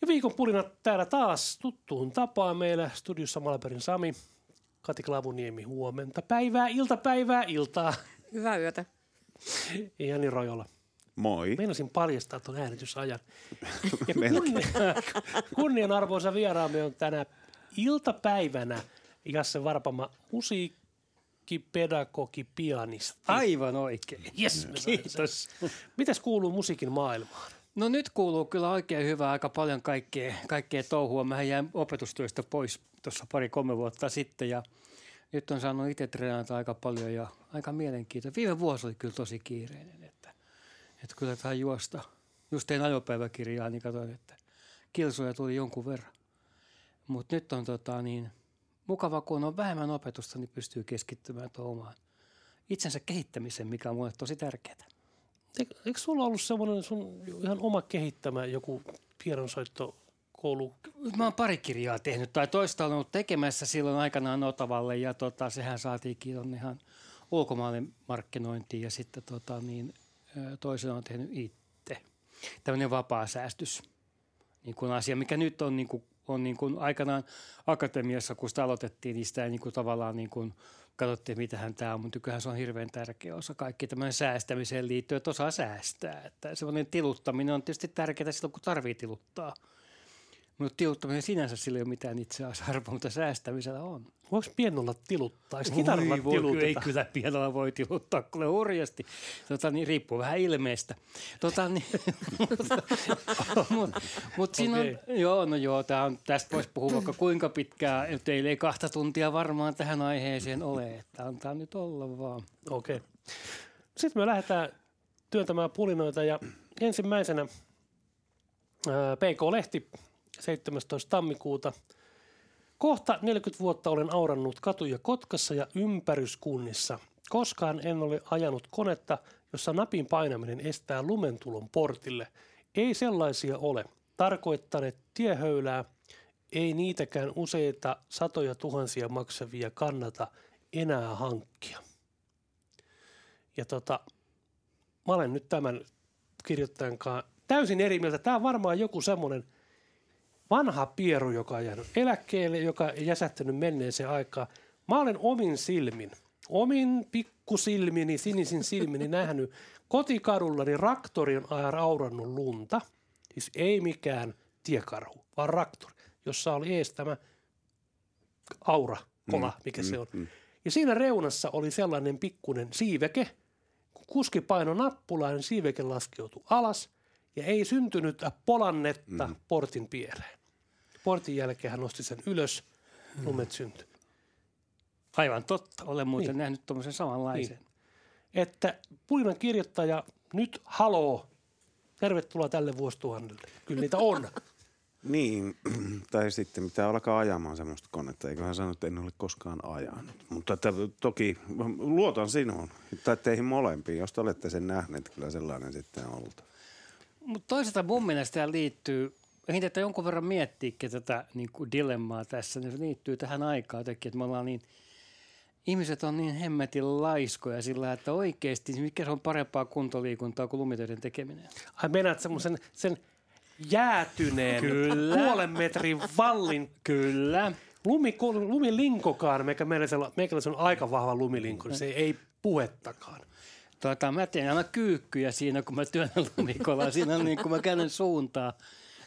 Ja viikon pulinat täällä taas tuttuun tapaan meillä studiossa Malperin Sami, Kati Klavuniemi huomenta, päivää, iltapäivää, iltaa. Hyvää yötä. Jani Rojola. Moi. Meinasin paljastaa tuon äänitysajan. Ja kunnia, kunnianarvoisa vieraamme on tänä iltapäivänä Jasse Varpama, musiikkipedagogi, pianisti. Aivan oikein. Yes, Kiitos. Mitäs kuuluu musiikin maailmaan? No nyt kuuluu kyllä oikein hyvää, aika paljon kaikkea, kaikkea touhua. Mä jäin opetustyöstä pois tuossa pari-kolme vuotta sitten ja nyt on saanut itse treenata aika paljon ja aika mielenkiintoista. Viime vuosi oli kyllä tosi kiireinen, että, että kyllä tämä juosta. Just tein ajopäiväkirjaa, niin katsoin, että kilsoja tuli jonkun verran. Mutta nyt on tota niin, mukava, kun on vähemmän opetusta, niin pystyy keskittymään tuohon omaan itsensä kehittämiseen, mikä on mulle tosi tärkeää. Eikö, sulla ollut semmoinen sun ihan oma kehittämä joku pianonsoitto koulu? Mä oon pari kirjaa tehnyt, tai toista on ollut tekemässä silloin aikanaan Otavalle, ja tota, sehän saatiinkin tonne ihan ulkomaille markkinointiin, ja sitten tota, niin, toisen on tehnyt itse. Tämmöinen vapaa säästys niin kuin asia, mikä nyt on, niin kuin, on niin kuin aikanaan akatemiassa, kun sitä aloitettiin, niin sitä ei niin kuin tavallaan niin kuin katsottiin, mitähän tämä on, mutta nykyään se on hirveän tärkeä osa kaikki tämmöinen säästämiseen liittyen, että osaa säästää. Että semmoinen tiluttaminen on tietysti tärkeää silloin, kun tarvii tiluttaa. Mutta tiluttaminen sinänsä sillä ei ole mitään itseasarvoa, mutta säästämisellä on. Voiko pienolla tiluttaa? Eikö kitaralla Voi, tiluteta? Ei kyllä pienolla voi tiluttaa kyllä hurjasti. Tota, niin, riippuu vähän ilmeestä. Tota, niin, mutta mut siinä on, joo, no joo, tää on, tästä voisi puhua vaikka kuinka pitkään. Teillä ei kahta tuntia varmaan tähän aiheeseen ole, että antaa nyt olla vaan. Okei. Sitten me lähdetään työntämään pulinoita ja ensimmäisenä ää, PK-lehti 17. tammikuuta. Kohta 40 vuotta olen aurannut katuja Kotkassa ja ympäryskunnissa. Koskaan en ole ajanut konetta, jossa napin painaminen estää lumentulon portille. Ei sellaisia ole. Tarkoittaneet tiehöylää, ei niitäkään useita satoja tuhansia maksavia kannata enää hankkia. Ja tota, mä olen nyt tämän kirjoittajan kanssa täysin eri mieltä. Tämä on varmaan joku semmoinen vanha pieru, joka on jäänyt eläkkeelle, joka ei jäsähtänyt menneeseen aikaan. Mä olen omin silmin, omin pikkusilmini, sinisin silmini nähnyt kotikadullani raktorin aurannut lunta. Siis ei mikään tiekarhu, vaan raktori, jossa oli ees tämä aura, kola, mikä se on. Ja siinä reunassa oli sellainen pikkunen siiveke. Kun kuski paino nappulaa, niin siiveke laskeutui alas ja ei syntynyt polannetta mm. portin pieleen. Portin jälkeen hän nosti sen ylös, lumet syntyi. Aivan totta. Olen muuten Niin. nähnyt tuommoisen samanlaisen. Niin. Että pulinan kirjoittaja, nyt haloo, tervetuloa tälle vuosituhannelle. Kyllä niitä on. Niin, tai sitten pitää alkaa ajamaan semmoista konetta. Eiköhän sano, että en ole koskaan ajanut. Mutta että toki luotan sinuun, tai teihin molempiin. Jos te olette sen nähneet, kyllä sellainen sitten on ollut. Mutta toisaalta mun mielestä tämä liittyy, ei tätä jonkun verran miettiikin tätä niin kuin dilemmaa tässä, niin se liittyy tähän aikaan jotenkin, että me ollaan niin, ihmiset on niin hemmetin laiskoja sillä, että oikeasti mikä se on parempaa kuntoliikuntaa kuin lumitöiden tekeminen. Ai meinaat semmoisen sen jäätyneen Kyllä. puolen metrin vallin Kyllä. Lumi, lumilinkokaan, meikä meillä, on aika vahva lumilinko, se ei puhettakaan. Tuota, mä teen aina kyykkyjä siinä, kun mä työnnän lumikolla. Siinä on niin, kun mä käännän suuntaa.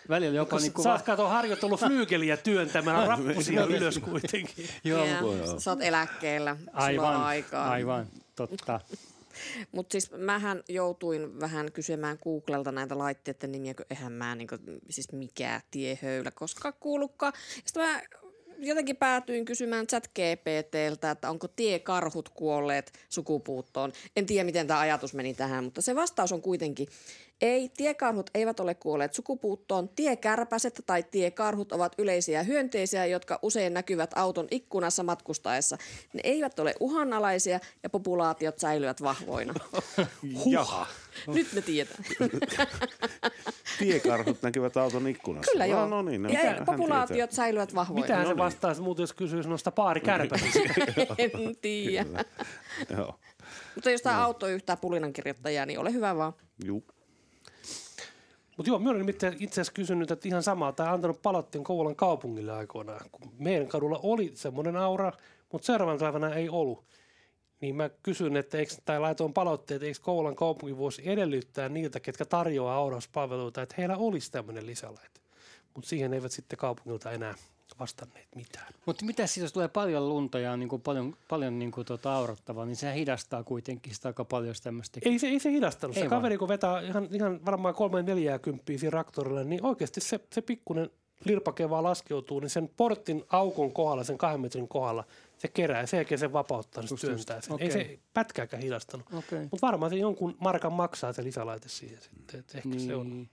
Välillä jopa niin kuin... sä oot kato harjoitellut flyygeliä työntämään rappusia ylös kuitenkin. Joo, Ja, sä oot eläkkeellä, sulla on aivan, aikaa. aivan, totta. Mutta siis mähän joutuin vähän kysymään Googlelta näitä laitteiden nimiä, kun eihän mä niinku, siis mikä tiehöylä koska kuulukaan. Sitten mä jotenkin päätyin kysymään chat GPTltä, että onko tiekarhut kuolleet sukupuuttoon. En tiedä, miten tämä ajatus meni tähän, mutta se vastaus on kuitenkin, ei, tiekarhut eivät ole kuolleet sukupuuttoon. Tiekärpäset tai tiekarhut ovat yleisiä hyönteisiä, jotka usein näkyvät auton ikkunassa matkustaessa. Ne eivät ole uhanalaisia ja populaatiot säilyvät vahvoina. Jaha. Nyt me tiedetään. Tiekarhut näkyvät auton ikkunassa. Kyllä joo. No, no niin, no, ja hän populaatiot tietää. säilyvät vahvoina. Mitähän No se niin. vastaisi muuten, jos kysyisi noista paarikärpäsistä? En tiedä. Joo. Mutta jos tämä auto yhtään pulinan kirjoittajaa, niin ole hyvä vaan. Juu. Mutta joo, minä olen itse asiassa kysynyt, että ihan samaa, tai antanut palautteen Kouvolan kaupungille aikoinaan, kun meidän kadulla oli semmoinen aura, mutta seuraavan päivänä ei ollut. Niin mä kysyn, että eikö, tai laitoin palautteet, että eikö Kouvolan kaupunki voisi edellyttää niiltä, ketkä tarjoaa aurauspalveluita, että heillä olisi tämmöinen lisälaite. Mutta siihen eivät sitten kaupungilta enää vastanneet mitään. Mutta mitä siis, jos tulee paljon lunta ja on niin kuin paljon, paljon niin kuin tota aurattavaa, niin se hidastaa kuitenkin sitä aika paljon tämmöistä. Ei se, ei se hidastanut. Ei se vaan. kaveri, kun vetää ihan, ihan varmaan kolme neljää kymppiä siinä raktorilla, niin oikeasti se, se pikkunen lirpake vaan laskeutuu, niin sen portin aukon kohdalla, sen kahden metrin kohdalla, se kerää ja sen jälkeen se vapauttaa, se työntää sen. just. Ei se pätkääkään hidastanut. Okei. Mutta varmaan se jonkun markan maksaa se lisälaite siihen sitten, että ehkä Niin. se on.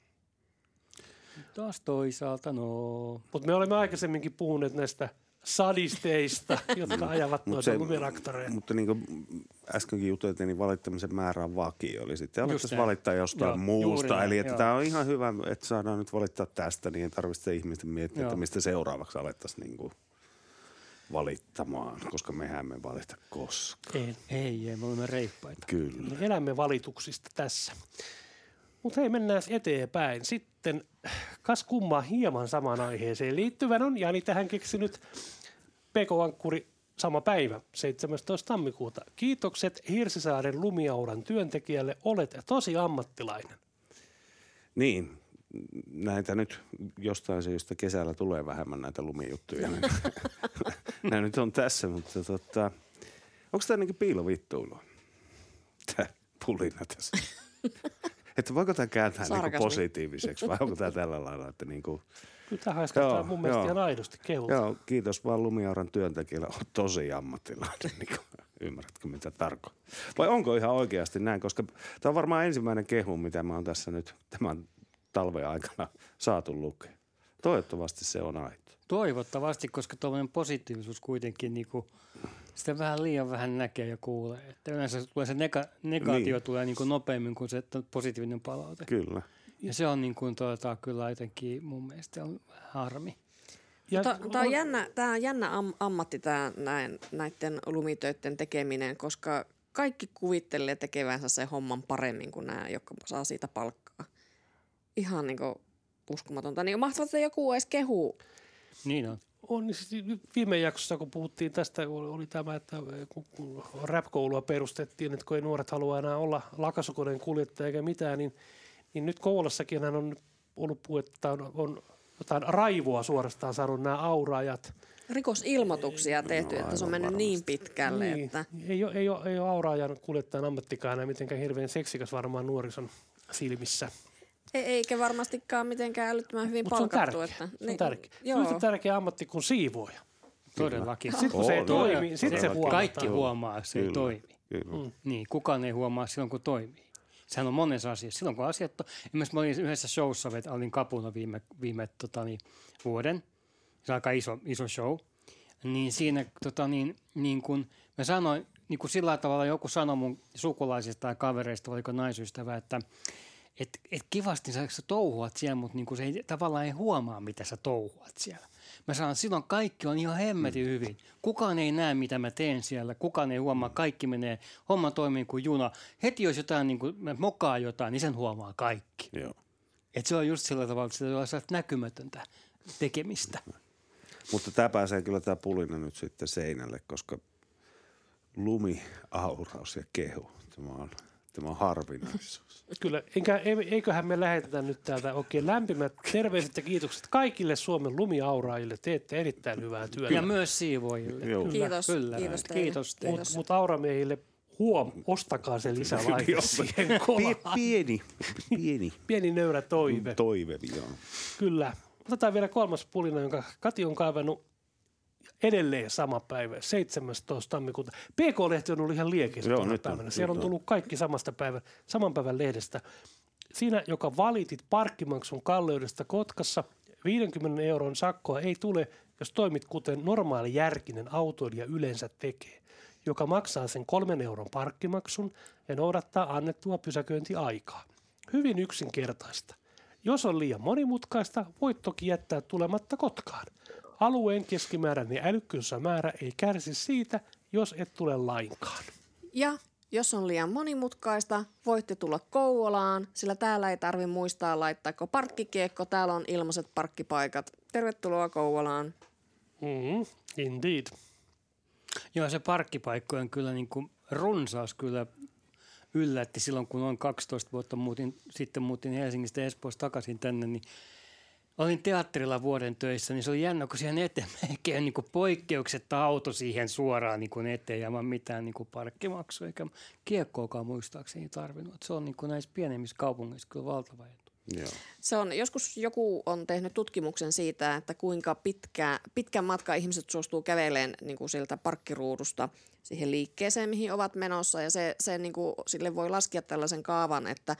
Taas toisaalta, no. Mutta me olemme aikaisemminkin puhuneet näistä sadisteista, jotka ajavat noita se- lumiraktoreja. Mutta niin kuin äskenkin juteltiin, niin valittamisen määrä on vakio. Eli sitten alettaisiin valittaa jostain Joo, muusta. juuri näin, Eli että joo. tämä on ihan hyvä, että saadaan nyt valittaa tästä, niin ei tarvitse ihmisten miettiä, Joo. että mistä seuraavaksi alettaisiin niin kuin valittamaan, koska mehän me valita koskaan. Ei. Ei, ei, me olemme reippaita. Kyllä. Me elämme valituksista tässä. Mutta hei, mennään eteenpäin. Sitten, kas kummaa hieman samaan aiheeseen liittyvän on Jani tähän keksinyt Peko-ankkuri sama päivä, 17. tammikuuta. Kiitokset Hirsisaaren lumiauran työntekijälle, olet tosi ammattilainen. Niin, näitä nyt jostain syystä kesällä tulee vähemmän näitä lumijuttuja. Nämä nyt on tässä, mutta tota, onko tämä niin piilovittuilua? Tämä pulina tässä. Että voiko tämä kääntää niin positiiviseksi vai onko tämä tällä lailla, että niin kuin, Kyllä tämä haiskahtaa Joo, mun mielestä joo. ihan aidosti kehut. joo, kiitos vaan lumiauran työntekijälle, on tosi ammattilainen, niin kuin, ymmärrätkö mitä tarkoittaa? Vai onko ihan oikeasti näin, koska tämä on varmaan ensimmäinen kehu, mitä mä oon tässä nyt tämän talven aikana saatu lukea. Toivottavasti se on aito. Toivottavasti, koska tuommoinen positiivisuus kuitenkin niin kuin, sitä vähän liian vähän näkee ja kuulee. Että yleensä tulee se nega, negaatio Niin. tulee niin kuin nopeammin kuin se positiivinen palaute. Kyllä. Ja se on niin kuin, tuota, kyllä jotenkin mun mielestä on harmi. Ja Tämä on jännä, tää on jännä am, ammatti tämä näin, näiden lumitöiden tekeminen, koska kaikki kuvittelee tekevänsä sen homman paremmin kuin nämä, jotka saa siitä palkkaa. Ihan niin uskomatonta. Niin mahtavat, että joku edes kehuu. Niin on. on, niin siis viime jaksossa, kun puhuttiin tästä, oli oli tämä, että kun, kun rap-koulua perustettiin, että kun ei nuoret halua enää olla lakasukoneen kuljettaja eikä mitään, niin, niin nyt Kouvolassakin on ollut puhetta, on, on jotain raivoa suorastaan saanut nämä auraajat. Rikosilmoituksia tehty, että se on mennyt niin pitkälle, Niin, että ei, ole, ei, ole, ei ole auraajan kuljettajan ammattikaan enää mitenkään hirveän seksikäs varmaan nuorison silmissä. Ei, eikä varmastikaan mitenkään älyttömän hyvin Mutta se on palkattu. tärkeä. Että, Se on niin, tärkeä. Se on tärkeä ammatti kuin siivooja. Todellakin. Sitten kun se ei toimi, sitten se huomataan. Kaikki huomaa, että se ei toimi. Mm. Niin, kukaan ei huomaa silloin, kun toimii. Sehän on monessa asiassa. Silloin, kun asiat on... Esimerkiksi mä olin yhdessä showssa, olin kapuna viime, viime tota, niin, vuoden. Se on aika iso, iso show. Niin siinä tota, niin, niin kun mä sanoin, niin kuin sillä tavalla joku sanoi mun sukulaisista tai kavereista, oliko naisystävä, että et, et kivasti sä, sä touhuat siellä, mutta niin se ei, tavallaan ei huomaa, mitä sä touhuat siellä. Mä sanon, että silloin kaikki on ihan hemmetin hyvin. Kukaan ei näe, mitä mä teen siellä. Kukaan ei huomaa, kaikki menee, homma toimii kuin juna. Heti jos jotain, niin kuin, mä mokaa jotain, niin sen huomaa kaikki. Joo. Et se on just sillä tavalla, että se on sellaista näkymätöntä tekemistä. Mutta tämä pääsee kyllä tämä pulina nyt sitten seinälle, koska lumi, auraus ja kehu, tämä on, tämä on harvinaisuus. Kyllä, enkä, ei- eiköhän me lähetetä nyt täältä oikein lämpimät terveiset ja kiitokset kaikille Suomen lumiauraajille. Teette erittäin hyvää työtä. Ja myös siivoojille. Joo. Kiitos, Kyllä, kiitos teille. kiitos teille. Mutta mut auramiehille huom, ostakaa se lisälaite siihen kovaan. Pie- pieni, pieni Pieni nöyrä toive. toive. Joo. Kyllä. Otetaan vielä kolmas pulina, jonka Kati on kaivannut edelleen sama päivä, 17. tammikuuta. PK-lehti on ollut ihan liekissä Joo, nyt on, päivänä. nyt Siellä on on. tullut kaikki samasta päivän, saman päivän lehdestä. Siinä, joka valitit parkkimaksun kalleudesta Kotkassa, 50 euron sakkoa ei tule, jos toimit kuten normaali järkinen autoilija yleensä tekee, joka maksaa sen kolmen euron parkkimaksun ja noudattaa annettua pysäköintiaikaa. Hyvin yksinkertaista. Jos on liian monimutkaista, voit toki jättää tulematta Kotkaan. Alueen keskimääräinen älykkyysmäärä ei kärsi siitä, jos et tule lainkaan. Ja jos on liian monimutkaista, voitte tulla Kouvolaan, sillä täällä ei tarvi muistaa laittaako parkkikiekko. Täällä on ilmaiset parkkipaikat. Tervetuloa Kouvolaan. Mm, indeed. Joo, se parkkipaikkojen kyllä niin kuin runsaus kyllä yllätti silloin, kun noin 12 vuotta muutin, sitten muutin Helsingistä ja Espoosta takaisin tänne, niin olin teatterilla vuoden töissä, niin se oli jännä, kun siihen eteen melkein niin kuin poikkeuksetta auto siihen suoraan niin kuin eteen ja mitään niin kuin parkkimaksua, eikä kiekkoakaan muistaakseni tarvinnut. Et se on niin kuin näissä pienemmissä kaupungeissa kyllä valtava etu. Joo. Se on, joskus joku on tehnyt tutkimuksen siitä, että kuinka pitkä, pitkän matka ihmiset suostuu käveleen niin kuin siltä parkkiruudusta siihen liikkeeseen, mihin ovat menossa. Ja se, se niin kuin, sille voi laskea tällaisen kaavan, että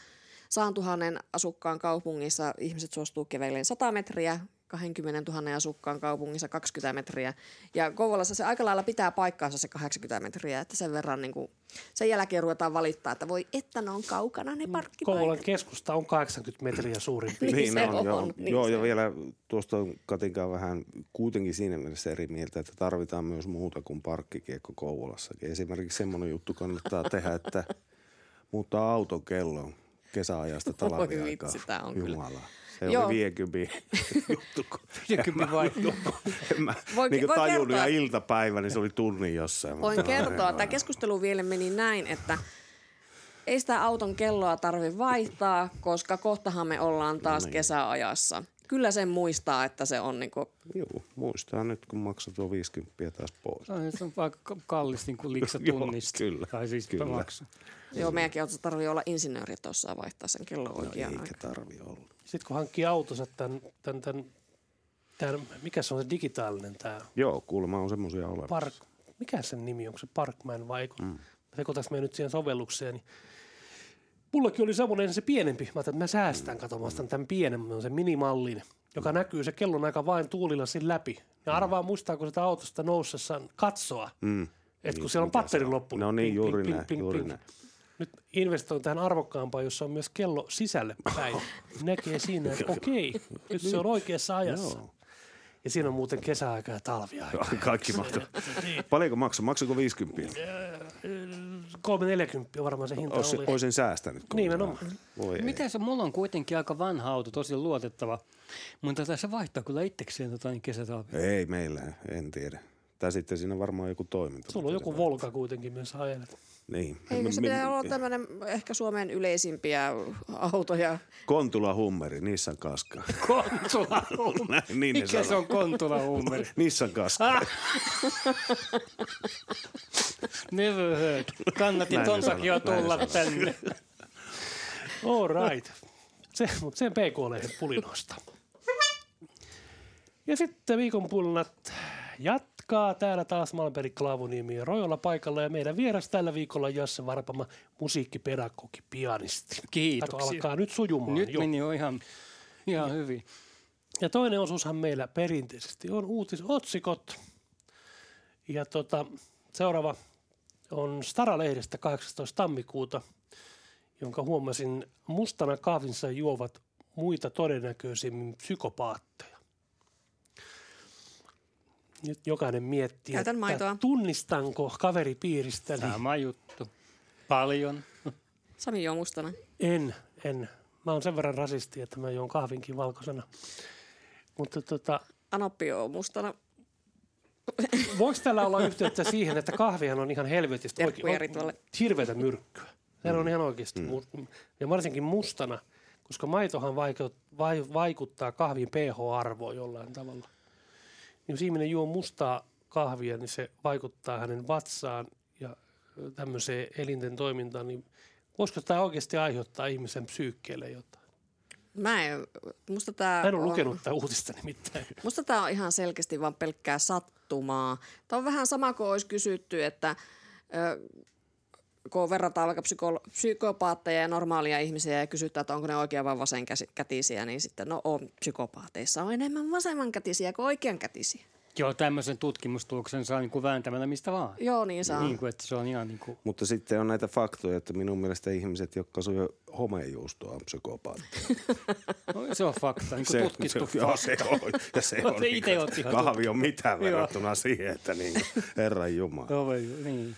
saan tuhannen asukkaan kaupungissa ihmiset suostuu käveleen 100 metriä, 20 000 asukkaan kaupungissa 20 metriä. Ja Kouvolassa se aika lailla pitää paikkaansa se 80 metriä, että sen verran niin kuin, sen jälkeen ruvetaan valittaa, että voi että ne on kaukana ne parkkipaikat. Kouvolan keskusta on 80 metriä suurin piirtein. Niin se on, joo. niin joo se ja vielä tuosta on Katinkaan vähän kuitenkin siinä mielessä eri mieltä, että tarvitaan myös muuta kuin parkkikiekko Kouvolassakin. Esimerkiksi semmoinen juttu kannattaa tehdä, että muuttaa auton kelloon kesäajasta Voi talviaikaan. vitsi, tää on kyllä. Jumala. Se Joo. oli 50 juttu. Kyllä vai? En mä Voi- niin voi tajunnut kertoa. ja iltapäivä, niin se oli tunnin jossain. Voin kertoa, tämä keskustelu vielä meni näin, että ei sitä auton kelloa tarvi vaihtaa, koska kohtahan me ollaan taas niin. kesäajassa. Kyllä sen muistaa, että se on niinku, Joo, muistaa nyt, kun maksat tuo 50 taas pois. Se on aika ka- kallis niin kuin liksa Joo, tunnista. kyllä, Tai siis kyllä. maksu. joo meidänkin autossa tarvii olla insinööri, että osaa vaihtaa sen kellon oikeaan Eikä aikaan. tarvi olla. Sitten kun hankkii autonsa tämän, tämän, tämän, tämän mikä se on se digitaalinen tämä Joo, kuulemma on semmoisia olemassa. Park, mikä sen nimi on, onko se Parkman vai eikö? Mm. Sekoitas me nyt siihen sovellukseen, niin mullakin oli semmoinen se pienempi. Mä ajattelin, että mä säästän katsomaan mm. tämän pienen, sen minimallin, joka näkyy se kellon aika vain tuulilla siinä läpi. Ja arvaa muistaako sitä autosta noussessaan katsoa, Mm. että kun Niin, siellä on patteri loppunut. No niin, Ping, juuri ping, näin, ping, juuri ping. näin. Nyt investoin tähän arvokkaampaan, jossa on myös kello sisälle päin. Näkee siinä, että okei, nyt se on oikeassa ajassa. Joo. Ja siinä on muuten kesäaika ja talviaika. Kaikki mahtuu. Paljonko maksoi? Maksoiko 50? 340 varmaan se hinta Ois, oli. oisin säästänyt. Nimenomaan. Voi. Miten se, mulla on kuitenkin aika vanha auto, tosi luotettava, mutta tässä vaihtaa kyllä itsekseen tota, niin kesätalvi. Ei meillä, en tiedä. Tai sitten siinä on varmaan joku toiminta. Sulla on joku Volka kuitenkin, missä ajelet. Niin. Eikö se pitää olla tämmöinen ehkä Suomen yleisimpiä autoja? Kontula Hummeri, Nissan Kaska. Kontula Näin, niin Mikä se on Kontula huumeri? Nissan Kaska. Never heard. Ne ton takia tulla ne tänne. All right. Se, mutta sen PK-lehden pulinoista. Ja sitten viikon pulinat jatkaa täällä taas Malberi Klavuniemi ja Rojolla paikalla ja meidän vieras tällä viikolla Jasse Varpama, musiikkipedagogi, pianisti. Kato, Kiitoksia. alkaa nyt sujumaan. Nyt jo. meni jo ihan, ihan hyvin. Ja toinen osuushan meillä perinteisesti on uutisotsikot. Ja tota, seuraava on Stara-lehdestä 18. tammikuuta, jonka huomasin mustana kahvinsa juovat muita todennäköisimmin psykopaatteja. Nyt jokainen miettii, Käytän maitoa. tunnistanko kaveripiiristäni. Sama juttu. Paljon. Sami juo mustana. En, en. Mä oon sen verran rasisti, että mä juon kahvinkin valkoisena. Mutta tota, Anoppi juo mustana. Voiko tällä olla yhteyttä siihen, että kahvihan on ihan helvetistä Ritvalle. hirveätä myrkkyä. Sehän on ihan oikeasti, mm. ja varsinkin mustana, koska maitohan vaikut- vai, vaikuttaa kahvin pH-arvoon jollain tavalla. Niin jos ihminen juo mustaa kahvia, niin se vaikuttaa hänen vatsaan ja tämmöiseen elinten toimintaan, niin voisiko tämä oikeasti aiheuttaa ihmisen psyykkeelle jotain? Mä en, musta tää Mä en ole on, lukenut tätä uutista nimittäin. Musta tämä on ihan selkeästi vaan pelkkää sattumaa. Tämä on vähän sama kuin olisi kysytty, että ö, kun verrataan vaikka psyko- psykopaatteja ja normaalia ihmisiä ja kysytään, että onko ne oikea vai vasenkätisiä, niin sitten no on, psykopaateissa on enemmän vasemmankätisiä kuin oikeankätisiä. Joo, tämmöisen tutkimustuloksen saa niin kuin vääntämällä mistä vaan. Joo, niin saa. Niin kuin, että se on ihan niin kuin, Mutta sitten on näitä faktoja, että minun mielestä ihmiset, jotka syö homejuustoa, on psykopaatteja. no, se on fakta, niin kuin tutkittu se, joo, fakta. se on. Ja se on niin, kahvi on mitään verrattuna siihen, että niin, Herran Jumala. Joo, niin.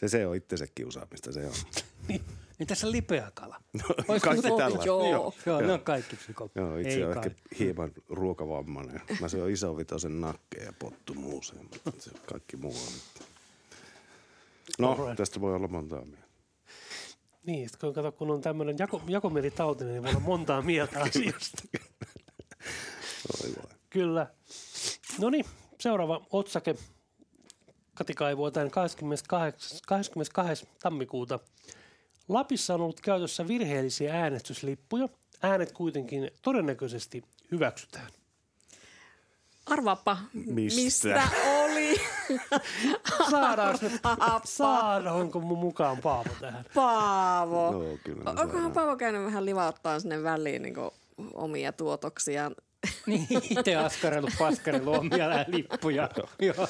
Se, se on itse se kiusaamista, se on. Niin tässä lipeä kala. No, kaikki se- tällä. joo. Joo, joo, ne on kaikki psykopaatteja. Joo, itse Ei on ehkä hieman ruokavammainen. Mä syön isovitosen nakkeen ja pottu muuseen, mutta se kaikki muu on. No, Alright. tästä voi olla montaa mieltä. Niin, sit kun, kato, kun on tämmöinen jako, jakomielitautinen, niin voi olla montaa mieltä asiasta. Voi. Kyllä. No niin, seuraava otsake. Kati kaivoi tämän 28, 22. tammikuuta. Lapissa on ollut käytössä virheellisiä äänestyslippuja. Äänet kuitenkin todennäköisesti hyväksytään. Arvaappa, Mistä? mistä oli Saadaan saadaanko mun mukaan Paavo tähän? Paavo. Kyllä. me Onkohan. Paavo käynyt vähän livauttaa sinne väliin niin omia tuotoksiaan? Niin, itse askarellut paskarellut omia lippuja. Joo.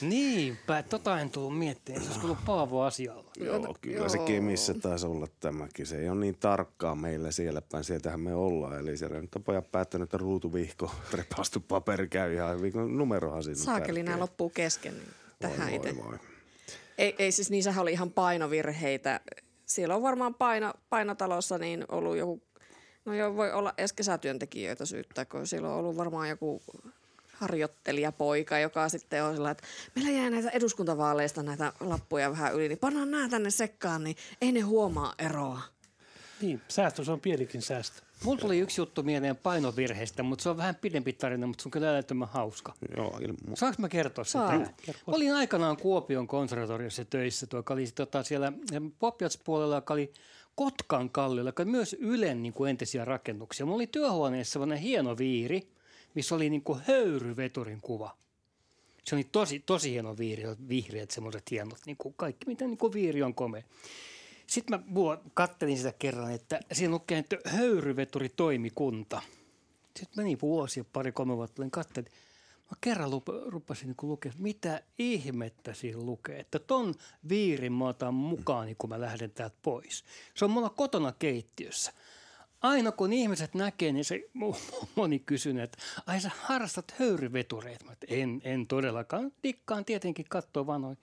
Niinpä, tota en tullut miettimään. Se olisi ollut Paavo asialla. Joo, kyllä se Kemissä taisi olla tämäkin. Se ei ole niin tarkkaa meillä siellä päin. Sieltähän me ollaan. Eli se pojat päättänyt, että ruutuvihko, repastu paperi käy ihan hyvin, kun numerohan siinä Saakeli nämä loppuu kesken. Niin tähän Voi, voi, voi. Ei, ei siis niissähän oli ihan painovirheitä. Siellä on varmaan paino, painotalossa niin ollut joku, no joo, voi olla edes kesätyöntekijöitä syyttää, kun siellä on ollut varmaan joku harjoittelijapoika, joka sitten on sillä, että meillä jää näitä eduskuntavaaleista näitä lappuja vähän yli, niin pannaan nämä tänne sekkaan, niin ei ne huomaa eroa. Niin, säästö se on pienikin säästö. Mulla tuli yksi juttu mieleen painovirheestä, mutta se on vähän pidempi tarina, mutta se on kyllä älyttömän hauska. Joo, ilman. Saanko mä kertoa sen Saa. Olin aikanaan Kuopion konservatoriossa töissä, tuo oli tota, siellä Popjats-puolella, joka oli Kotkan kalliolla, joka oli myös Ylen niin kuin entisiä rakennuksia. Mulla oli työhuoneessa sellainen hieno viiri, missä oli niin kuin höyryveturin kuva. Se oli tosi, tosi hieno viiri, vihreät semmoiset hienot, niin kuin kaikki mitä niin kuin viiri on komea. Sitten mä kattelin sitä kerran, että siinä lukee, että höyryveturi toimikunta. Sitten meni vuosi ja pari-kolme vuotta, olin katselin. Mä kerran lupa, rupasin niin lukea, mitä ihmettä siinä lukee. Että ton viirin mä otan mukaan, kun mä lähden täältä pois. Se on mulla kotona keittiössä. Aina kun ihmiset näkee, niin se moni kysyy, että ai sä harrastat höyryvetureita. Mä, että en, en todellakaan. Tikkaan tietenkin katsoa vaan noin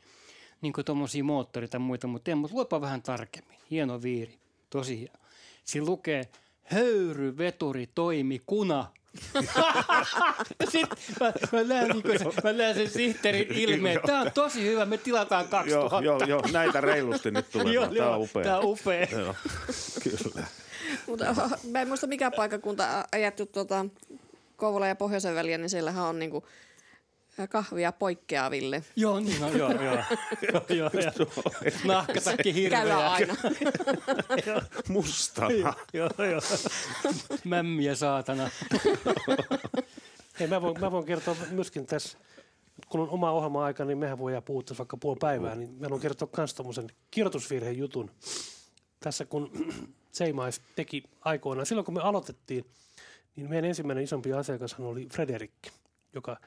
niin tuommoisia moottoreita tai muita, mutta en, mutta luepa vähän tarkemmin. Hieno viiri, tosi hieno. Siinä lukee höyryveturi toimi kuna. Sitten mä, mä, näen, niin kuin se, mä näen sen sihteerin ilmeen. Tämä on tosi hyvä, me tilataan 2000. Joo, joo, joo, näitä reilusti nyt tulee. Tämä on upea. Tämä on upea. Joo, kyllä. Mutta mä en muista mikä paikkakunta ajattu tuota Kouvola ja Pohjoisen väliä, niin siellähän on niinku kahvia poikkeaville. Joo, niin on, joo, joo. joo, joo, joo. Nahkatakki hirveä. Käydään aina. Mustana. joo, joo. Mämmiä saatana. Hei, mä, voin, mä voin kertoa myöskin tässä, kun on oma ohjelma-aika, niin mehän voidaan puhua tässä vaikka puoli päivää, niin mä voin kertoa myös tämmöisen kirjoitusvirheen jutun. Tässä kun Seimais teki aikoinaan, silloin kun me aloitettiin, niin meidän ensimmäinen isompi asiakashan oli Frederikki, joka,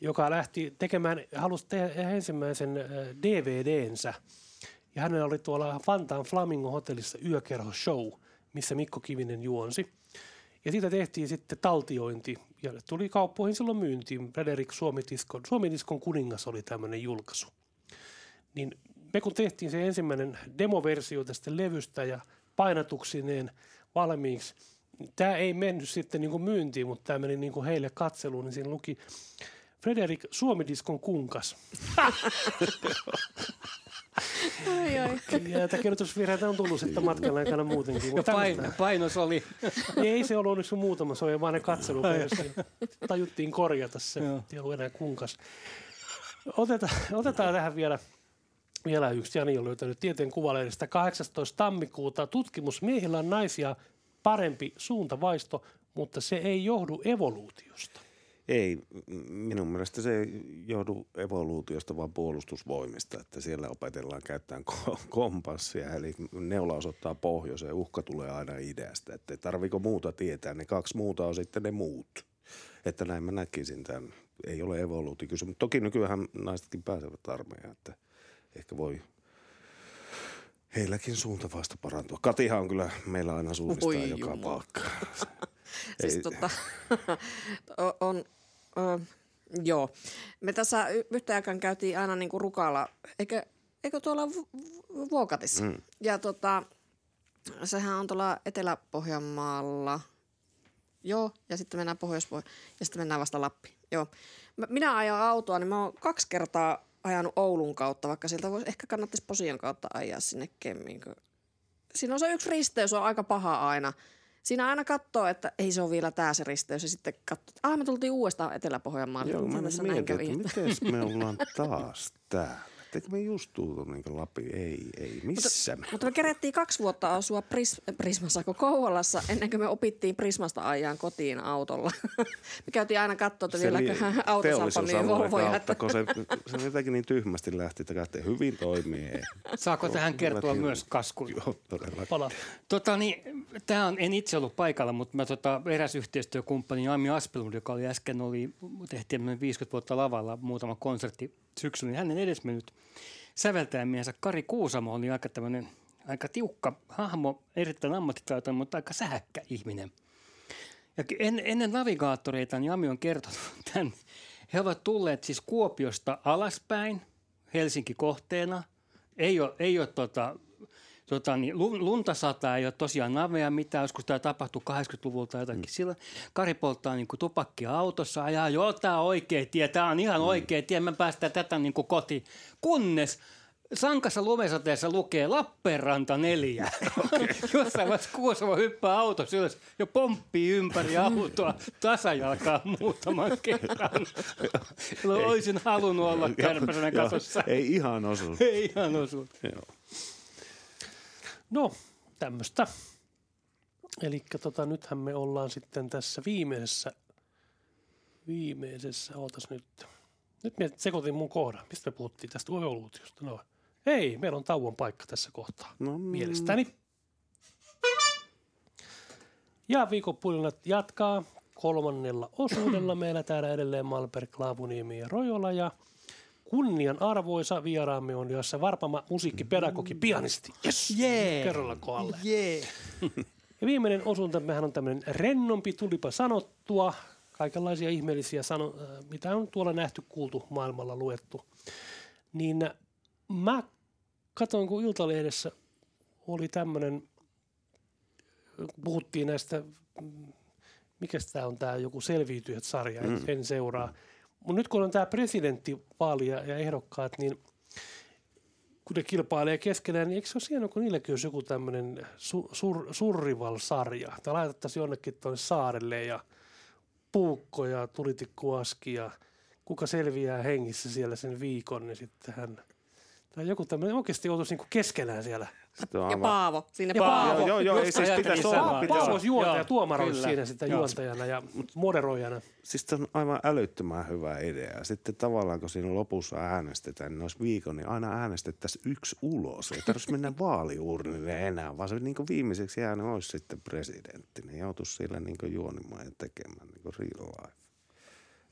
joka lähti tekemään, halusi tehdä ensimmäisen äh, DVDnsä. Ja hänellä oli tuolla Vantaan Flamingo hotellissa yökerho show, missä Mikko Kivinen juonsi. Ja siitä tehtiin sitten taltiointi ja tuli kauppoihin silloin myyntiin. Frederik Suomitiskon, Suomitiskon kuningas oli tämmöinen julkaisu. Niin me kun tehtiin se ensimmäinen demoversio tästä levystä ja painatuksineen valmiiksi, tämä ei mennyt sitten niin kuin myyntiin, mutta tämä meni niin kuin heille katseluun, niin siinä luki Frederik Suomidiskon kunkas. Ai, ai. Ja tämä kirjoitusvirheitä on tullut sitten matkan aikana muutenkin. Ja Mutta pain, painos oli. Niin ei se ollut onneksi muutama, se oli vaan ne katseluversio. Tajuttiin korjata se, ei ollut enää kunkas. Otetaan, otetaan tähän vielä, vielä yksi. Jani on löytänyt tieteen kuvalehdestä 18. tammikuuta. Tutkimus miehillä on naisia parempi suuntavaisto, mutta se ei johdu evoluutiosta. Ei, minun mielestä se ei johdu evoluutiosta, vaan puolustusvoimista, että siellä opetellaan käyttämään ko- kompassia, eli neula osoittaa pohjoiseen, uhka tulee aina ideasta, että tarviko muuta tietää, ne kaksi muuta on sitten ne muut. Että näin mä näkisin tämän, ei ole evoluutikysymys, mutta toki nykyään naisetkin pääsevät armeijaan, että ehkä voi heilläkin suuntavasta parantua. Katihan on kyllä meillä aina suunnistaa Oi joka jumala. paikka. Siis Ei- tota, on, o, joo. Me tässä yhtä aikaan käytiin aina niinku rukalla, eikä eikö tuolla Vu- Vu- Vuokatissa. Mm. Ja tota, sehän on tuolla Etelä-Pohjanmaalla. Joo, ja sitten mennään pohjois ja sitten mennään vasta Lappiin. Joo. Minä ajan autoa, niin mä oon kaksi kertaa ajanut Oulun kautta, vaikka sieltä voisi ehkä kannattaisi Posion kautta ajaa sinne Kemmiin. Siinä on se yksi risteys, on aika paha aina. Siinä aina katsoo, että ei se ole vielä tää se risteys, ja sitten katsoo, että ah, me tultiin uudestaan Etelä-Pohjanmaalle. Joo, mä mietin, että miten me ollaan taas täällä. Eikö me just tultu niin Lappi? Ei, ei, missä me? Mutta me kerättiin kaksi vuotta asua Pris, Prismassa, kun Kouvolassa, ennen kuin me opittiin Prismasta ajaa kotiin autolla. me käytiin aina katsoa, että vieläköhän autosampamia teollisuusalueen Volvoja. kautta, kun se, se jotenkin niin tyhmästi lähti, että katsoin, hyvin toimii. Ei. Saako tähän kertoa myös kaskun? Joo, todella. Pala. Tota, niin, tämä on, en itse ollut paikalla, mutta mä tota, eräs yhteistyökumppani Ami Aspelund, joka oli äsken, oli, tehtiin tämmöinen 50 vuotta lavalla muutama konsertti syksyllä, niin hänen edesmennyt säveltäjämiensä Kari Kuusamo oli aika tämmöinen aika tiukka hahmo, erittäin ammattitaitoinen, mutta aika sähäkkä ihminen. Ja en, ennen navigaattoreita niin Ami on kertonut tämän. He ovat tulleet siis Kuopiosta alaspäin, Helsinki kohteena. Ei ole, ei ole tota, tota, niin, lu- lunta sataa, ei ole tosiaan navea mitään, joskus tämä tapahtui 80-luvulta jotakin. Mm. Silloin Kari polttaa niin tupakkia autossa, ajaa, joo, tämä on oikea tie, tämä on ihan mm. oikea tie, me päästään tätä niin kuin kotiin. Kunnes Sankassa lumesateessa lukee Lappeenranta 4. Okay. Jossain vaiheessa Kuusamo hyppää autossa ylös ja pomppii ympäri autoa tasajalkaa muutaman kerran. Olisin halunnut olla kärpäsenä katossa. Ei ihan osu. Ei ihan osu. Joo. No, tämmöistä. Eli tota, nythän me ollaan sitten tässä viimeisessä, viimeisessä, ootas nyt. Nyt me sekoitin mun kohdan. Mistä me puhuttiin tästä evoluutiosta? No, ei, meillä on tauon paikka tässä kohtaa. No, mm. Mielestäni. Ja viikon puolinat jatkaa kolmannella osuudella. Meillä täällä edelleen Malberg, Laavuniemi ja Rojola ja kunnian arvoisa vieraamme on jossa varpama musiikkipedagogi, pianisti. Yes! Jee. Kerralla kohdalle. Jee. Ja viimeinen osuntammehän on tämmöinen rennompi, tulipa sanottua, kaikenlaisia ihmeellisiä, sano, äh, mitä on tuolla nähty, kuultu, maailmalla luettu. Niin äh, mä katsoin, kun Iltalehdessä oli tämmöinen, puhuttiin näistä, mikä tämä on tämä joku selviytyjät-sarja, mm. en seuraa. Mutta nyt kun on tämä presidenttivaali ja ja ehdokkaat, niin kun ne kilpailee keskenään, niin eikö se ole hienoa, kun niilläkin olisi joku tämmöinen su, sur, surrival-sarja. Tai laitettaisiin jonnekin tuonne saarelle ja puukko ja tulitikkuaski ja kuka selviää hengissä siellä sen viikon, niin sitten hän... Tai joku tämmöinen oikeasti joutuisi niinku keskenään siellä. Sitten on Ja aivan- Paavo. Siinä Ja Paavo. Paavo. Joo, joo, ei Just siis pitäisi olla. Paavo Pitäisi Paavo olla. olisi juontaja, Joo, tuomari kyllä. siinä sitä Joo. juontajana ja moderoijana. Siis se on aivan älyttömän hyvä idea. Sitten tavallaan, kun siinä lopussa äänestetään, niin olisi viikon, niin aina äänestettäisiin yksi ulos. Ei tarvitsisi mennä vaaliurnille enää, vaan se niin viimeiseksi jäänyt olisi sitten presidentti. Niin joutuisi sillä niin juonimaan ja tekemään niin real life.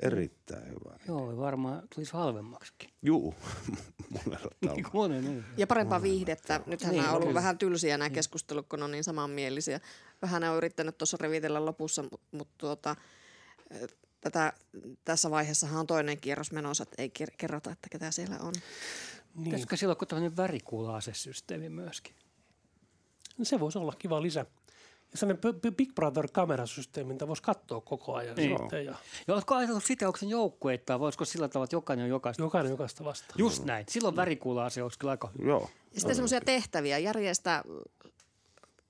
Erittäin hyvä. Joo, varmaan tulisi halvemmaksikin. Juu, monella Niin tavalla. monen, niin. Ja parempaa viihdettä. Nythän Niin, nämä on ollut kyllä. vähän tylsiä nämä keskustelut, kun on niin samanmielisiä. Vähän ne on yrittänyt tuossa revitellä lopussa, mutta mut tuota, eh, tätä, tässä vaiheessahan on toinen kierros menossa, että ei ker- kerrota, että ketä siellä on. Niin. Pitäisikö silloin kun tämmöinen värikuula-asesysteemi myöskin? No Se voisi olla kiva lisä. Sellainen Big Brother-kamerasysteemi, mitä voisi katsoa koko ajan Niin. sitten. Ja Ja oletko ajatellut sitä, onko se joukkueittaa, voisiko sillä tavalla, että jokainen on jokaista? jokainen jokaista vastaan. Just näin. Silloin värikuula-ase olisi kyllä aika hyvä. Joo. Ja sitten semmoisia tehtäviä, järjestää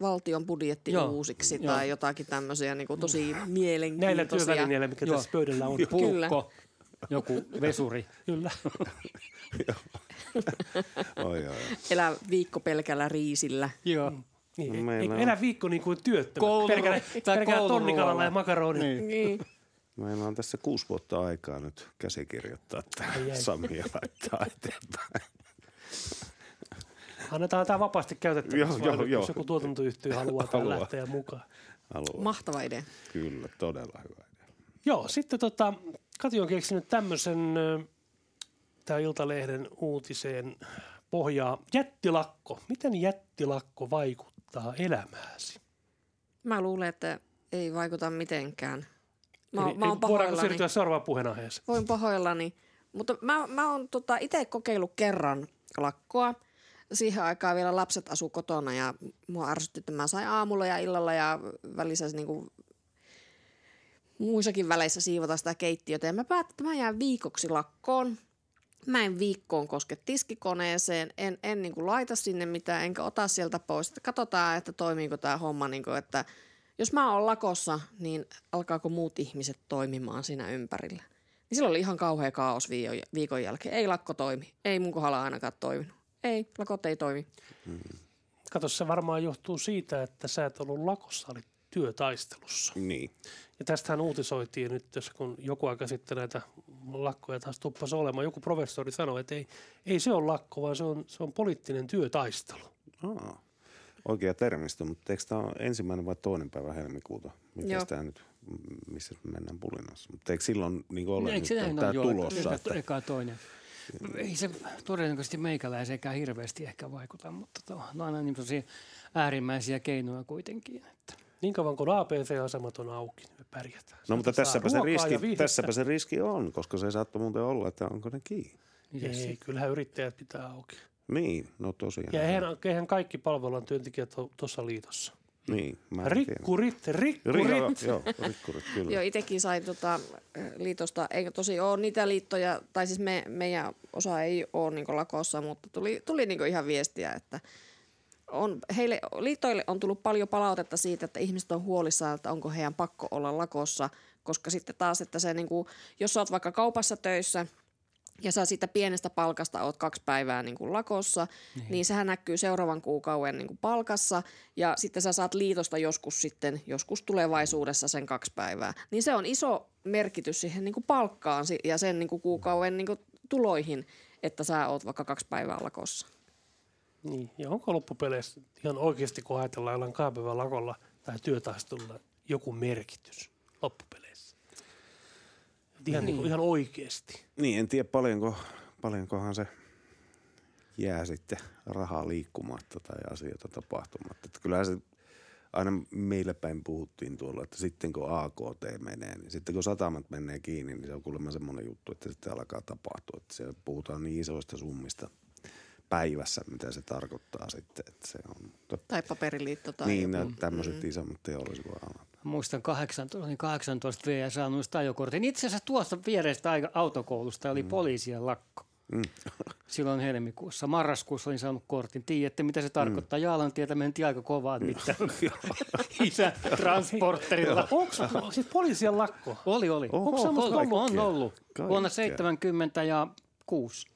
valtion budjetti Joo, uusiksi joo. tai jotakin tämmöisiä niin kuin tosi Näillä mielenkiintoisia. työvälineillä, mikä Joo. tässä pöydällä on. Puukko, joku vesuri. Kyllä. Oi, oi, oi. Elää viikko pelkällä riisillä. Joo. Niin, No meillä ei, on- elä viikko niin kuin. Koulu- pelkällä kouluruoalla. tonnikalalla ja makaronilla. Niin. Niin. Meillä on tässä kuusi vuotta aikaa nyt käsikirjoittaa tämä. Sami ja laittaa eteenpäin. Annetaan tämä vapaasti käytettäväksi, Joo, joo, joo. jos joku tuotantoyhtiö haluaa, haluaa. Haluaa. lähteä mukaan. Haluan. Mahtava idea. Kyllä, todella hyvä idea. Joo, sitten tota, Kati on keksinyt tämmöisen tämä Iltalehden uutiseen pohjaa. Jättilakko. Miten jättilakko vaikuttaa elämääsi? Mä luulen, että ei vaikuta mitenkään. Mä, Eli, mä oon voidaanko siirtyä seuraavaan puheenaiheeseen? Voin pahoillani. Mutta mä, mä oon tota, itse kokeillut kerran lakkoa. Siihen aikaan vielä lapset asu kotona ja mua ärsytti, että mä sain aamulla ja illalla ja välissä niin kuin muissakin väleissä siivota sitä keittiötä. Ja mä päätin, että mä jään viikoksi lakkoon. Mä en viikkoon koske tiskikoneeseen, en, en niin kuin laita sinne mitään, enkä ota sieltä pois. Että katsotaan, että toimiiko tämä homma, niin kuin, että jos mä oon lakossa, niin alkaako muut ihmiset toimimaan siinä ympärillä. Niin silloin oli ihan kauhea kaos viikon jälkeen. Ei lakko toimi. Ei mun kohdalla ainakaan toiminut. Ei, lakot ei toimi. Kato, se varmaan johtuu siitä, että sä et ollut lakossa, olit työtaistelussa. Niin. Ja tästähän uutisoitiin nyt, jos kun joku aika sitten näitä lakkoja taas tuppasi olemaan. Joku professori sanoi, että ei, ei se ole lakko, vaan se on, se on poliittinen työtaistelu. Aa, oikea termistö, mutta eikö tämä ole ensimmäinen vai toinen päivä helmikuuta? Miten tämä nyt, missä me mennään pulinassa? Mutta eikö silloin niin ole eikö nyt tämä tulossa? Että... eka toinen. Ei se todennäköisesti meikäläisenkään hirveästi ehkä vaikuta, mutta to, no aina niin äärimmäisiä keinoja kuitenkin. Että. Niin kauan kuin APC-asemat on auki, niin me pärjätään. No mutta tässäpä se, riski, tässäpä se riski on, koska se saattaa muuten olla, että onko ne kiinni. Ei, kyllähän yrittäjät pitää auki. Niin, no tosiaan. Ja eihän, eihän kaikki palvelun työntekijät ole tuossa liitossa. Niin, mä rikkurit, rikkurit. Ri- joo, rikkurit, kyllä. joo, itsekin sain tota, liitosta, ei tosi ole niitä liittoja, tai siis me, meidän osa ei ole niin lakossa, mutta tuli, tuli niin ihan viestiä, että on, heille, liittoille on tullut paljon palautetta siitä, että ihmiset on huolissaan, että onko heidän pakko olla lakossa, koska sitten taas, että se niin kuin, jos olet vaikka kaupassa töissä – ja sä siitä pienestä palkasta oot kaksi päivää niin kuin lakossa, niin. niin sehän näkyy seuraavan kuukauden niin kuin palkassa ja sitten sä saat liitosta joskus sitten, joskus tulevaisuudessa sen kaksi päivää. Niin se on iso merkitys siihen niin kuin palkkaan ja sen niin kuin kuukauden niin kuin tuloihin, että sä oot vaikka kaksi päivää lakossa. Niin, ja onko loppupeleissä ihan oikeasti, kun ajatellaan jollain kahden lakolla tai työtaistelulla joku merkitys loppupeleissä? Ihan, niin. Niin ihan oikeasti. Niin, en tiedä paljonko, paljonkohan se jää sitten rahaa liikkumatta tai asioita tapahtumatta. Että kyllähän se aina meillä päin puhuttiin tuolla, että sitten kun AKT menee, niin sitten kun satamat menee kiinni, niin se on kuulemma semmoinen juttu, että sitten alkaa tapahtua. Että siellä puhutaan niin isoista summista päivässä, mitä se tarkoittaa sitten. Että se on, tai paperiliitto tai Niin, tämmöiset mm-hmm. isommat teollisuusalat muistan 18, niin 18 V ja saanut ajokortin. Itse asiassa tuosta vierestä autokoulusta oli mm. poliisien lakko. Mm. Silloin helmikuussa. Marraskuussa olin saanut kortin. Tiedätte, mitä se tarkoittaa. Mm. Jaalan tietä mentiin aika kovaa mitään. Isä transporterilla. Onko siis poliisien lakko? Oli, oli. Oho, Onko ollut? On ollut. Kaikkea. Vuonna 70 ja 6.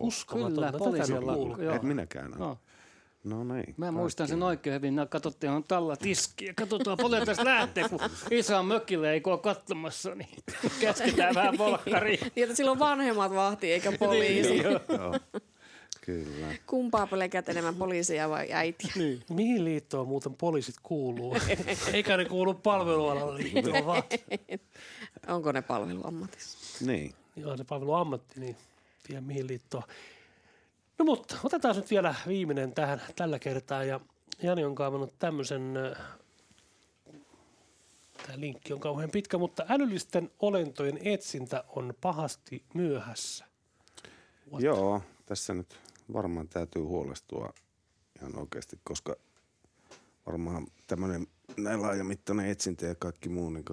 Uskomatonta. Kyllä, poliisien lakko. Et minäkään. No. No niin. Mä muistan sen oikein hyvin. No, katsottiin, on talla tiski ja katsotaan paljon tästä lähtee, kun isä on mökille ei ole katsomassa, niin käsketään vähän volkkariin. niin, että silloin vanhemmat vahti eikä poliisi. niin, joo. Kyllä. Kumpaa pelkät enemmän poliisia vai äitiä? Niin. Mihin liittoon muuten poliisit kuuluu? Eikä ne kuulu palvelualan liittoon vaan. Onko ne palveluammatissa? Niin. Joo, se palveluammatti, niin tiedä mihin liittoon. No mutta otetaan nyt vielä viimeinen tähän tällä kertaa ja Jani on kaavannut tämmöisen, tämä linkki on kauhean pitkä, mutta älyllisten olentojen etsintä on pahasti myöhässä. What? Joo, tässä nyt varmaan täytyy huolestua ihan oikeasti, koska varmaan tämmöinen näin laajamittainen etsintä ja kaikki muu, niin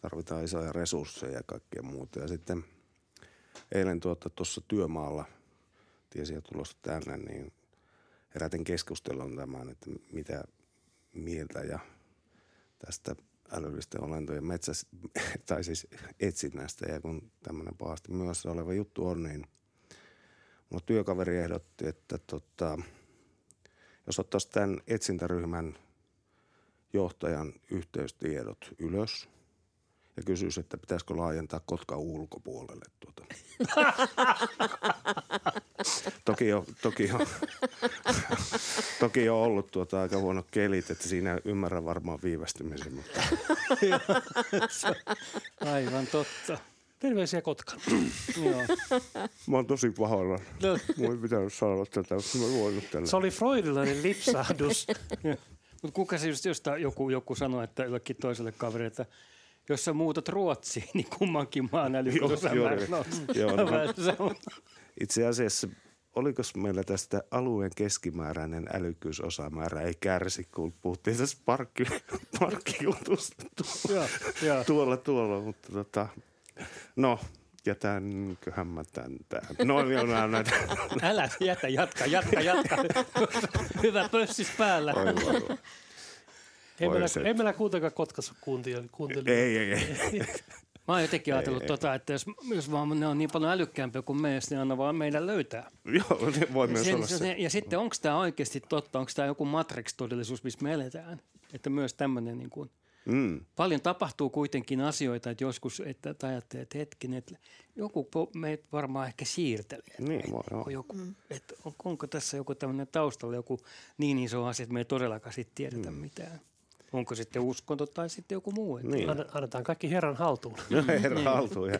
tarvitaan isoja resursseja ja kaikkea muuta. Ja sitten eilen tuossa tuota, työmaalla – tiesi tulosta tänne, niin herätin keskustelun tämän, että mitä mieltä ja tästä älyllisten olentojen metsäs, tai siis etsinnästä. Ja kun tämmöinen pahasti myös oleva juttu on, niin mulla työkaveri ehdotti, että tota, jos ottaisi tämän etsintäryhmän johtajan yhteystiedot ylös ja kysyisi, että pitäisikö laajentaa Kotka ulkopuolelle tuota. toki on, toki on, toki on ollut tuota aika huono kelit, että siinä ymmärrän varmaan viivästymisen. Mutta. Aivan totta. Terveisiä Kotkaan. Joo. Mä oon tosi pahoilla. No. Mun ei pitänyt sanoa tätä, mutta mä voinut tällä. Se oli freudilainen lipsahdus. Mutta kuka se just, josta joku, joku sanoi, että jollekin toiselle kaverille, että jos sä muutat Ruotsiin, niin kummankin maan älykoulussa joo, Itse asiassa oliko meillä tästä alueen keskimääräinen älykkyysosamäärä ei kärsi, kun puhuttiin tästä parkki, parkkijutusta tu- Joo, joo. tuolla tuolla, mutta tota, no jätänköhän mä tän tähän. No joo, nää näitä. Älä jätä, jatka, jatka, jatka. Hyvä pössis päällä. Oi, voi, voi. Ei meillä, se. ei meillä kuitenkaan Kotkassa kuuntelijoita. Ei, ei, ei. Mä oon jotenkin ajatellut, tota, että jos, jos vaan ne on niin paljon älykkäämpiä kuin me, niin anna vaan meidän löytää. Joo, niin voi myös Sen- olla se, se. ja sitten onko tämä oikeasti totta, onko tämä joku Matrix-todellisuus, missä me eletään? Että myös tämmöinen niin kuin, Mm. paljon tapahtuu kuitenkin asioita, että joskus että että ajattelee, että hetkinen, että joku meitä varmaan ehkä siirtelee. Niin, voi. Onko, joku, että on, onko tässä joku tämmöinen taustalla joku niin iso asia, että me ei todellakaan sitten tiedetä mm. mitään. Onko sitten uskonto tai sitten joku muu. Että Niin. Anne- Annetaan kaikki herran haltuun. No, herra haltuun ja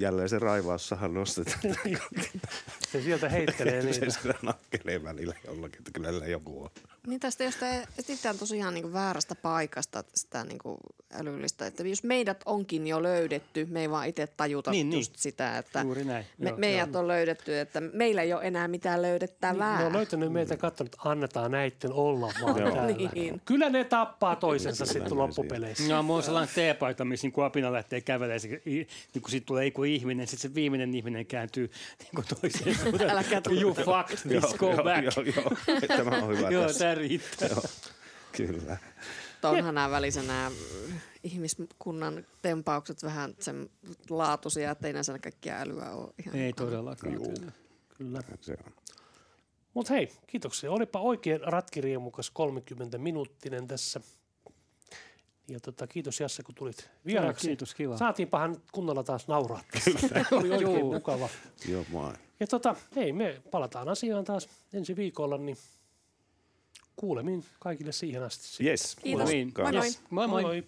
jälleen se raivaussahan nostetaan. Se sieltä heittelee se niitä. sitä nakkelee välillä jollakin, että kyllä joku on. Niin tästä jostain etsitään tosiaan niin väärästä paikasta sitä niin älyllistä, että jos meidät onkin jo löydetty, me ei vaan itse tajuta Niin, niin, niin. just sitä, että Juuri näin. me, Joo, meidät on löydetty, että meillä ei ole enää mitään löydettävää. Ne on löytänyt meitä ja katsonut, että annetaan näitten olla vaan Joo. täällä. Niin. Kyllä ne tappaa toisensa sitten loppupeleissä. No, mulla on sellainen teepaita, missä niin kun apina lähtee kävelemään, se, niin kun siitä tulee joku ihminen, sitten se viimeinen ihminen kääntyy niin kuin toiseen suuntaan. Tule. You fucked this, go joo, back. Joo, joo, tämä on hyvä Joo, tässä. tämä riittää. Joo, kyllä. Onhan nämä välissä nämä ihmiskunnan tempaukset vähän sen laatuisia, että ei näissä kaikkia älyä ole. Ihan Ei todellakaan. Juu. kyllä. Kyllä. Se on. Mutta hei, kiitoksia. Olipa oikein ratkiriemukas 30 minuuttinen tässä. Ja tota, kiitos Jasse, kun tulit vieraksi. kiitos, kiva. Saatiinpahan kunnolla taas nauraa. tässä. Oli oikein Juu. mukava. Joo, moi. Ja tota, hei, me palataan asiaan taas ensi viikolla, niin kuulemiin kaikille siihen asti. Yes. Kiitos. Niin. Moi moi. Yes. Moi moi. moi.